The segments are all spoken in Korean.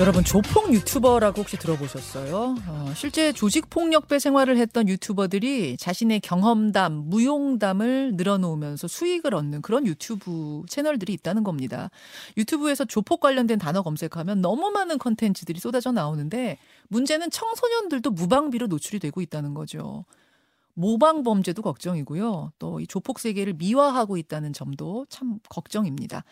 여러분 조폭 유튜버라고 혹시 들어보셨어요? 어, 실제 조직 폭력배 생활을 했던 유튜버들이 자신의 경험담, 무용담을 늘어놓으면서 수익을 얻는 그런 유튜브 채널들이 있다는 겁니다. 유튜브에서 조폭 관련된 단어 검색하면 너무 많은 컨텐츠들이 쏟아져 나오는데 문제는 청소년들도 무방비로 노출이 되고 있다는 거죠. 모방 범죄도 걱정이고요. 또 이 조폭 세계를 미화하고 있다는 점도 참 걱정입니다.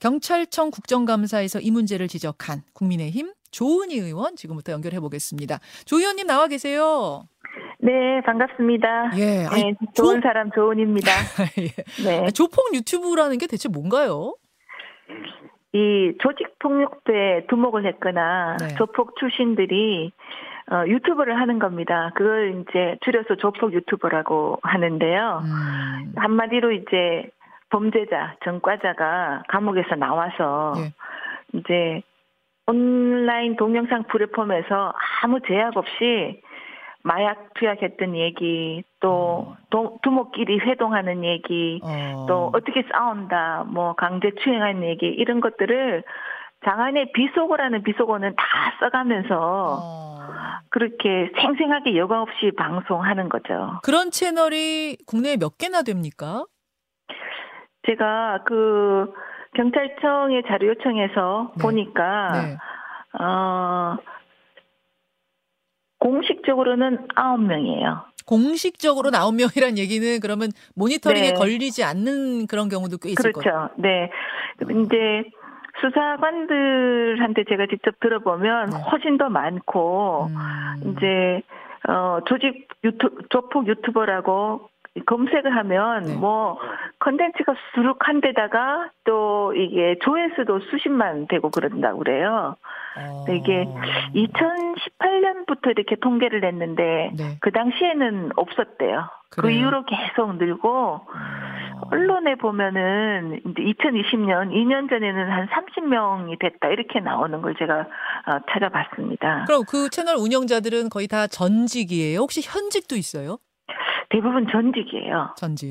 경찰청 국정감사에서 이 문제를 지적한 국민의힘 조은희 의원 지금부터 연결해 보겠습니다. 조 의원님 나와 계세요. 네, 반갑습니다. 예, 아니, 네, 좋은 사람 조은입니다. 예. 네. 조폭 유튜브라는 게 대체 뭔가요? 이 조직 폭력배에 두목을 했거나 네. 조폭 출신들이 어, 유튜브를 하는 겁니다. 그걸 이제 줄여서 조폭 유튜버라고 하는데요. 음, 한마디로 이제 범죄자, 전과자가 감옥에서 나와서 예. 이제 온라인 동영상 플랫폼에서 아무 제약 없이 마약 투약했던 얘기, 또 도- 두목끼리 회동하는 얘기, 어, 또 어떻게 싸운다, 뭐 강제 추행하는 얘기 이런 것들을 장안의 비속어라는 비속어는 다 써가면서 어. 그렇게 생생하게 여과 없이 방송하는 거죠. 그런 채널이 국내에 몇 개나 됩니까? 제가 그 경찰청의 자료 요청해서 네. 보니까 네. 어 공식적으로는 아홉 명이에요. 공식적으로 나온 명이란 얘기는 그러면 모니터링에 네. 걸리지 않는 그런 경우도 꽤 있을 거예요. 그렇죠. 네. 이제 수사관들한테 제가 직접 들어보면 네. 훨씬 더 많고 음, 이제 어 조직 유튜 조폭 유튜버라고 검색을 하면 네. 뭐 컨텐츠가 수룩한 데다가 또 이게 조회수도 수십만 되고 그런다고 그래요. 어, 이게 2018년부터 이렇게 통계를 냈는데 네. 그 당시에는 없었대요. 그 그래요? 이후로 계속 늘고 어. 언론에 보면은 이제 2020년 2년 전에는 한 30명이 됐다 이렇게 나오는 걸 제가 어, 찾아봤습니다. 그럼 그 채널 운영자들은 거의 다 전직이에요? 혹시 현직도 있어요? 대부분 전직이에요. 전직.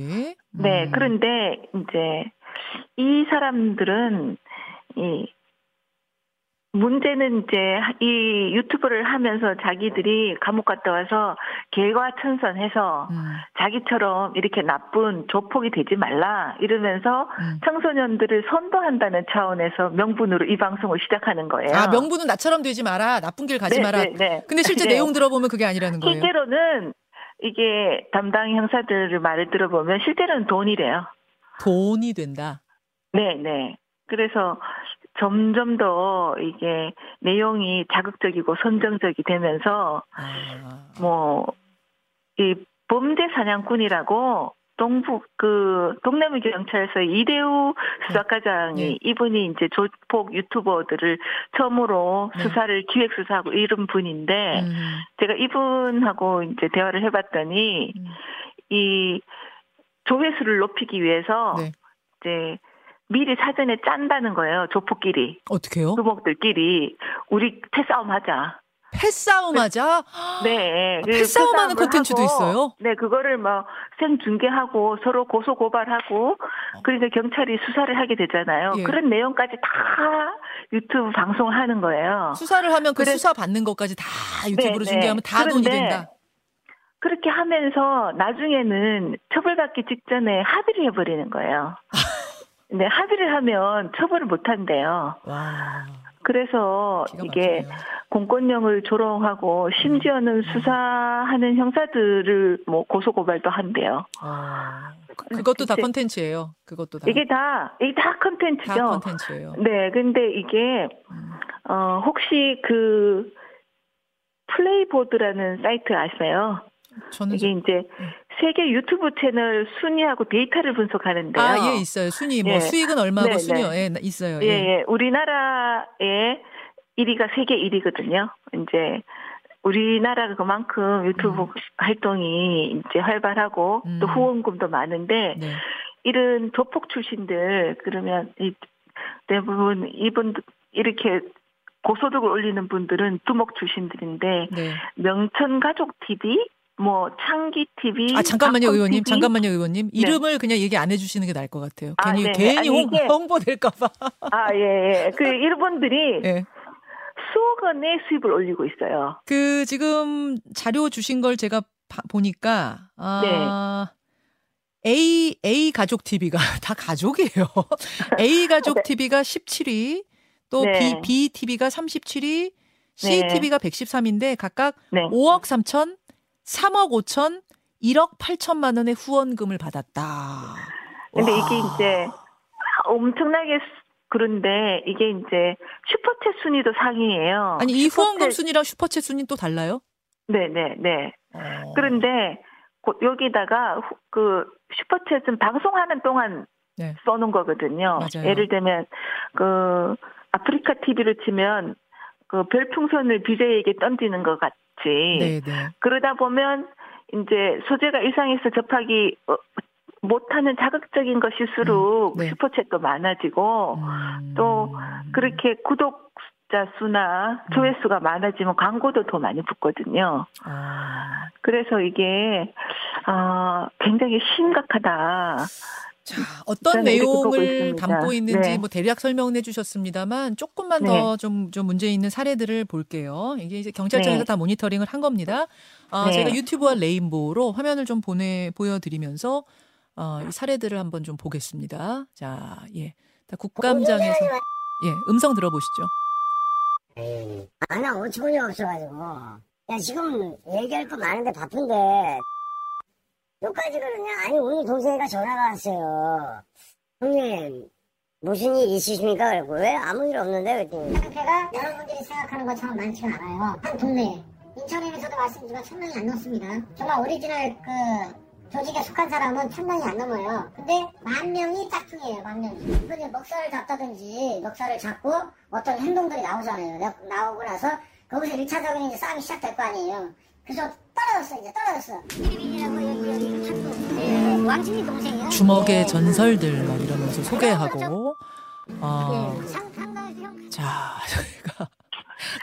네, 음. 그런데 이제 이 사람들은 이 문제는 이제 이 유튜브를 하면서 자기들이 감옥 갔다 와서 개과천선해서 음, 자기처럼 이렇게 나쁜 조폭이 되지 말라 이러면서 음. 청소년들을 선도한다는 차원에서 명분으로 이 방송을 시작하는 거예요. 아 명분은 나처럼 되지 마라. 나쁜 길 가지 네, 마라. 네, 네. 근데 실제 네. 내용 들어보면 그게 아니라는 거예요. 실제로는 이게 담당 형사들 말을 들어보면 실제로는 돈이래요. 돈이 된다. 네, 네. 그래서 점점 더 이게 내용이 자극적이고 선정적이 되면서 아, 뭐이 범죄 사냥꾼이라고 동북 그 동남부 경찰서 이대우 수사과장이 네. 이분이 이제 조폭 유튜버들을 처음으로 네. 수사를 기획 수사하고 이런 분인데 음, 제가 이분하고 이제 대화를 해봤더니 음. 이 조회수를 높이기 위해서 네. 이제 미리 사전에 짠다는 거예요. 조폭끼리, 어떻게요? 두목들끼리 우리 패싸움 하자. 패싸움하자. 네. 그 아, 패싸움하는 콘텐츠도 하고, 있어요? 네, 그거를 뭐 생중계하고 서로 고소 고발하고 그러니까 경찰이 수사를 하게 되잖아요. 예. 그런 내용까지 다 유튜브 방송하는 거예요. 수사를 하면 그 그래- 수사 받는 것까지 다 유튜브로 네, 중계하면 네. 다 돈이 된다. 그렇게 하면서 나중에는 처벌받기 직전에 합의를 해버리는 거예요. 네, 합의를 하면 처벌을 못 한대요. 와. 그래서 이게. 공권력을 조롱하고 심지어는 수사하는 형사들을 뭐 고소 고발도 한대요. 어, 그- 그것도 다 컨텐츠예요. 그것도 다. 이게 다 이게 다다 컨텐츠죠. 컨텐츠예요. 네, 근데 이게 음. 어 혹시 그 Playboard라는 사이트 아세요? 저는 이게 이제 세계 유튜브 채널 순위하고 데이터를 분석하는데요. 아, 예, 있어요. 순위, 뭐, 예. 수익은 얼마고 네, 순위요. 예, 나- 있어요. 예, 예. 예. 우리나라의 1위가 세계 1위거든요. 이제 우리나라가 그만큼 유튜브 음. 활동이 이제 활발하고 또 음. 후원금도 많은데 네. 이런 조폭 출신들 그러면 이 대부분 이분 이렇게 고소득을 올리는 분들은 두목 출신들인데 네. 명천 가족 TV 뭐 창기 TV 아, 잠깐만요, 의원님. TV? 잠깐만요, 의원님. 이름을 그냥 얘기 안 해주시는 게 나을 것 같아요. 아, 괜히, 네네. 괜히 아니, 홍, 이게- 홍보될까봐. 아, 예, 예. 그, 이분들이 예. 수억 원의 수입을 올리고 있어요. 그 지금 자료 주신 걸 제가 봐- 보니까 아 A A 가족 TV가 다 가족이에요. A 가족 TV가 17위, 또 네. B B TV가 37위, C 네. TV가 113인데 각각 네. 5억 3천, 3억 5천, 1억 8천만 원의 후원금을 받았다. 근데 와. 이게 이제 엄청나게 수- 그런데 이게 이제 슈퍼챗 순위도 상위예요. 아니 이 후원금 슈퍼챗- 순위랑 슈퍼챗 순위 또 달라요? 네네 네. 어. 그런데 고- 여기다가 후- 그 슈퍼챗은 방송하는 동안 네. 써놓은 거거든요. 맞아요. 예를 들면 그 아프리카 TV를 치면 그 별풍선을 BJ에게 던지는 것 같 이 네, 네. 그러다 보면 이제 소재가 일상에서 접하기 어, 못하는 자극적인 것일수록 음, 네. 슈퍼챗도 많아지고 음. 또 그렇게 구독자 수나 음. 조회수가 많아지면 광고도 더 많이 붙거든요. 아. 그래서 이게 아 굉장히 심각하다. 자, 어떤 내용을. 담고 있는지 네. 뭐 대략 설명은 해주셨습니다만 조금만 네. 더좀 좀 문제 있는 사례들을 볼게요. 이게 이제 경찰청에서 네. 다 모니터링을 한 겁니다. 아, 네. 제가 유튜브와 레인보우로 화면을 좀 보내 보여드리면서 어, 이 사례들을 한번 좀 보겠습니다. 자, 예, 다 국감장에서 예 음성 들어보시죠. 에이, 아, 나 어처구니 없어가지고. 야, 지금 얘기할 거 많은데 바쁜데. 여기까지 그러냐? 아니, 오늘 동생이가 전화가 왔어요. 형님, 무슨 일 있으십니까? 그리고 왜 아무 일 없는데? 그랬더니. 상태가 여러분들이 생각하는 것처럼 많지가 않아요. 한 동네. 인천에서도 말씀드리지만 천 명이 안 넘습니다. 정말 오리지널 그 조직에 속한 사람은 천 명이 안 넘어요. 근데 만 명이 짝퉁이에요, 만 명이. 근데 멱살을 잡다든지 멱살을 잡고 어떤 행동들이 나오잖아요. 나- 나오고 나서 거기서 1차적인 이제 싸움이 시작될 거 아니에요. 그래서 떨어졌어, 이제 떨어졌어. 필리핀이라고 여기, 여기 한국 왕진이 동생이요. 주먹의 예. 전설들 막 이러면서 소개하고 아, 예, 자 저희가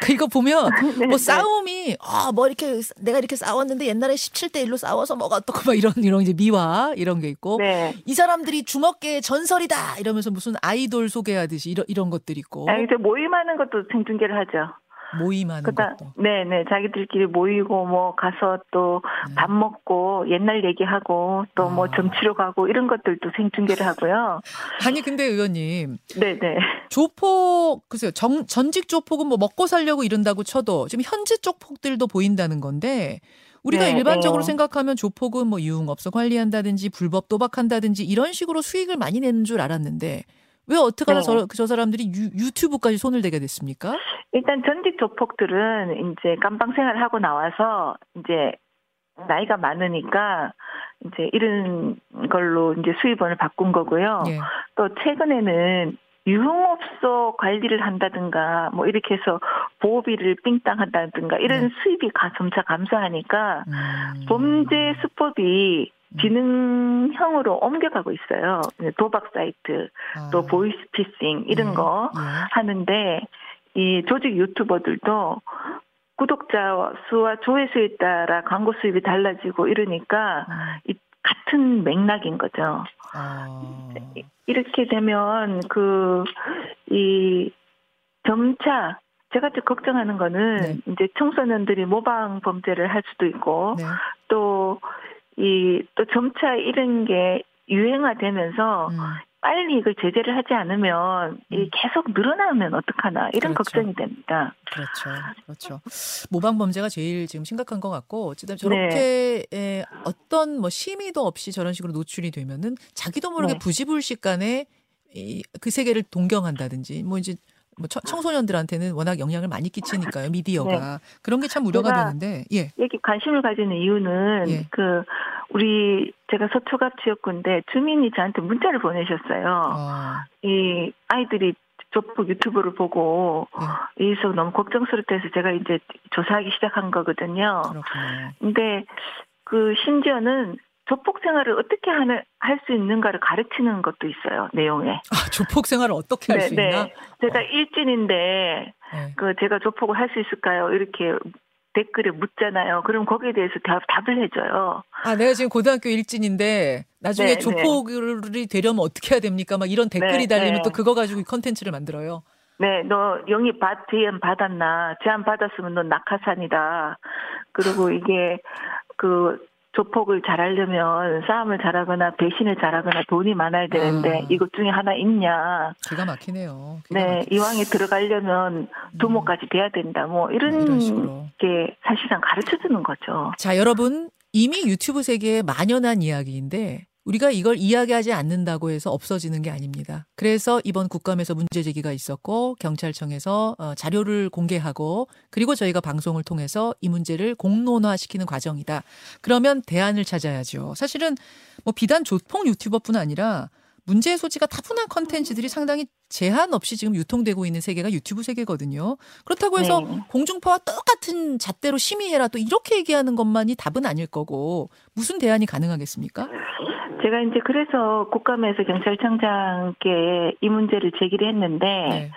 그 이거 보면 네, 뭐 네. 싸움이 아뭐 이렇게 내가 이렇게 싸웠는데 옛날에 17대 1로 싸워서 뭐가 어떻고 막 이런 이런 이제 미화 이런 게 있고 네. 이 사람들이 주먹계의 전설이다 이러면서 무슨 아이돌 소개하듯이 이런 이런 것들 있고 아, 이제 모임하는 것도 생중계를 하죠. 모임하는 그다 것도 네네 자기들끼리 모이고 뭐 가서 또밥 네. 먹고 옛날 얘기하고 또뭐 아. 점치러 가고 이런 것들도 생중계를 하고요. 아니 근데 의원님 네네. 조폭 글쎄요 정, 전직 조폭은 뭐 먹고 살려고 이런다고 쳐도 지금 현직 조폭들도 보인다는 건데 우리가 네, 일반적으로 네. 생각하면 조폭은 뭐 유흥업소 관리한다든지 불법 도박한다든지 이런 식으로 수익을 많이 내는 줄 알았는데 왜 어떻게 하다 네. 저, 저 사람들이 유, 유튜브까지 손을 대게 됐습니까? 일단 전직 조폭들은 이제 깜방 생활 하고 나와서 이제 나이가 많으니까 이제 이런 걸로 이제 수입원을 바꾼 거고요. 예. 또 최근에는 유흥업소 관리를 한다든가 뭐 이렇게 해서 보호비를 삥땅 한다든가 이런 네. 수입이 가, 점차 감소하니까 음. 범죄 수법이 지능형으로 옮겨가고 있어요. 도박 사이트, 아. 또 보이스 피싱 이런 예, 거 예. 하는데 이 조직 유튜버들도 구독자 수와 조회수에 따라 광고 수입이 달라지고 이러니까 음. 이 같은 맥락인 거죠. 아. 이렇게 되면 그 이 점차 제가 좀 걱정하는 거는 네. 이제 청소년들이 모방 범죄를 할 수도 있고 네. 또 이 또 점차 이런 게 유행화되면서 음. 빨리 이걸 제재를 하지 않으면 이 계속 늘어나면 어떡하나 이런 그렇죠. 걱정이 됩니다. 그렇죠. 그렇죠. 모방 범죄가 제일 지금 심각한 것 같고, 어쨌든 저렇게 네. 에, 어떤 뭐 심의도 없이 저런 식으로 노출이 되면은 자기도 모르게 네. 부지불식간에 이, 그 세계를 동경한다든지, 뭐 이제 뭐 청- 청소년들한테는 워낙 영향을 많이 끼치니까요, 미디어가. 그런 게 참 우려가 되는데, 예. 여기 관심을 가지는 이유는 예. 그 우리 제가 서초갑 지역구인데 주민이 저한테 문자를 보내셨어요. 아, 이 아이들이 조폭 유튜브를 보고 예. 이서 너무 걱정스럽다 해서 제가 이제 조사하기 시작한 거거든요. 그렇군요. 근데 그 심지어는 조폭 생활을 어떻게 하는 할 수 있는가를 가르치는 것도 있어요 내용에. 아, 조폭 생활을 어떻게 할 수 있나? 제가 어. 일진인데 예. 그 제가 조폭을 할 수 있을까요? 이렇게 댓글에 묻잖아요. 그럼 거기에 대해서 답, 답을 해줘요. 아, 내가 지금 고등학교 일진인데 나중에 네, 조폭이 되려면 어떻게 해야 됩니까? 막 이런 댓글이 네, 달리면 네. 또 그거 가지고 이 컨텐츠를 만들어요. 네, 너 영입 받, 제안 받았나? 제안 받았으면 넌 낙하산이다. 그리고 이게 그 조폭을 잘하려면 싸움을 잘하거나 배신을 잘하거나 돈이 많아야 되는데 아. 이것 중에 하나 있냐? 기가 막히네요. 기가 네, 막히- 이왕에 들어가려면 두모까지 돼야 된다. 뭐 이런 음. 이런 식으로. 게 사실상 가르쳐 주는 거죠. 자, 여러분 이미 유튜브 세계에 만연한 이야기인데 우리가 이걸 이야기하지 않는다고 해서 없어지는 게 아닙니다. 그래서 이번 국감에서 문제 제기가 있었고 경찰청에서 어, 자료를 공개하고 그리고 저희가 방송을 통해서 이 문제를 공론화시키는 과정이다. 그러면 대안을 찾아야죠. 사실은 뭐 비단 조폭 유튜버뿐 아니라 문제의 소지가 타분한 컨텐츠들이 상당히 제한 없이 지금 유통되고 있는 세계가 유튜브 세계거든요. 그렇다고 해서 네. 공중파와 똑같은 잣대로 심의해라 또 이렇게 얘기하는 것만이 답은 아닐 거고 무슨 대안이 가능하겠습니까? 제가 이제 그래서 국감에서 경찰청장께 이 문제를 제기를 했는데 네.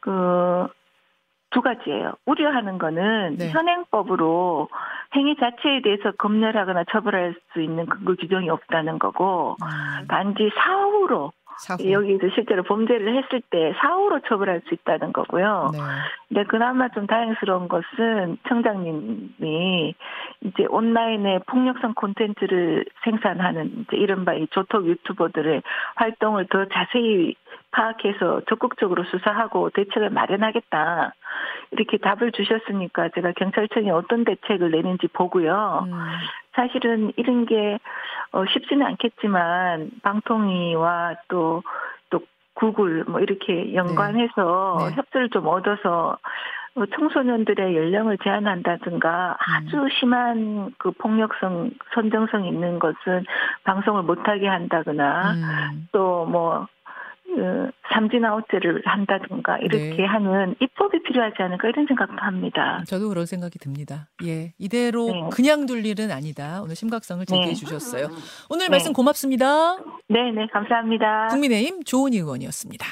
그두 가지예요. 우려하는 거는 네. 현행법으로 행위 자체에 대해서 검열하거나 처벌할 수 있는 근거 규정이 없다는 거고 음, 단지 사후로 사후. 여기서 실제로 범죄를 했을 때 사후로 처벌할 수 있다는 거고요. 네. 근데 그나마 좀 다행스러운 것은 청장님이 이제 온라인에 폭력성 콘텐츠를 생산하는 이제 이른바 이 조폭 유튜버들의 활동을 더 자세히 파악해서 적극적으로 수사하고 대책을 마련하겠다. 이렇게 답을 주셨으니까 제가 경찰청이 어떤 대책을 내는지 보고요. 음, 사실은 이런 게 어, 쉽지는 않겠지만 방통위와 또 또 구글 뭐 이렇게 연관해서 네. 협조를 좀 얻어서 어, 청소년들의 연령을 제한한다든가 아주 심한 그 폭력성 선정성 있는 것은 방송을 못하게 한다거나 음. 또뭐 어, 삼진 아웃제를 한다든가 이렇게 네. 하는 입법이 필요하지 않을까 이런 생각도 합니다. 저도 그런 생각이 듭니다. 예, 이대로 네. 그냥 둘 일은 아니다. 오늘 심각성을 제기해 네. 주셨어요. 오늘 네. 말씀 고맙습니다. 네, 네, 감사합니다. 국민의힘 조은희 의원이었습니다.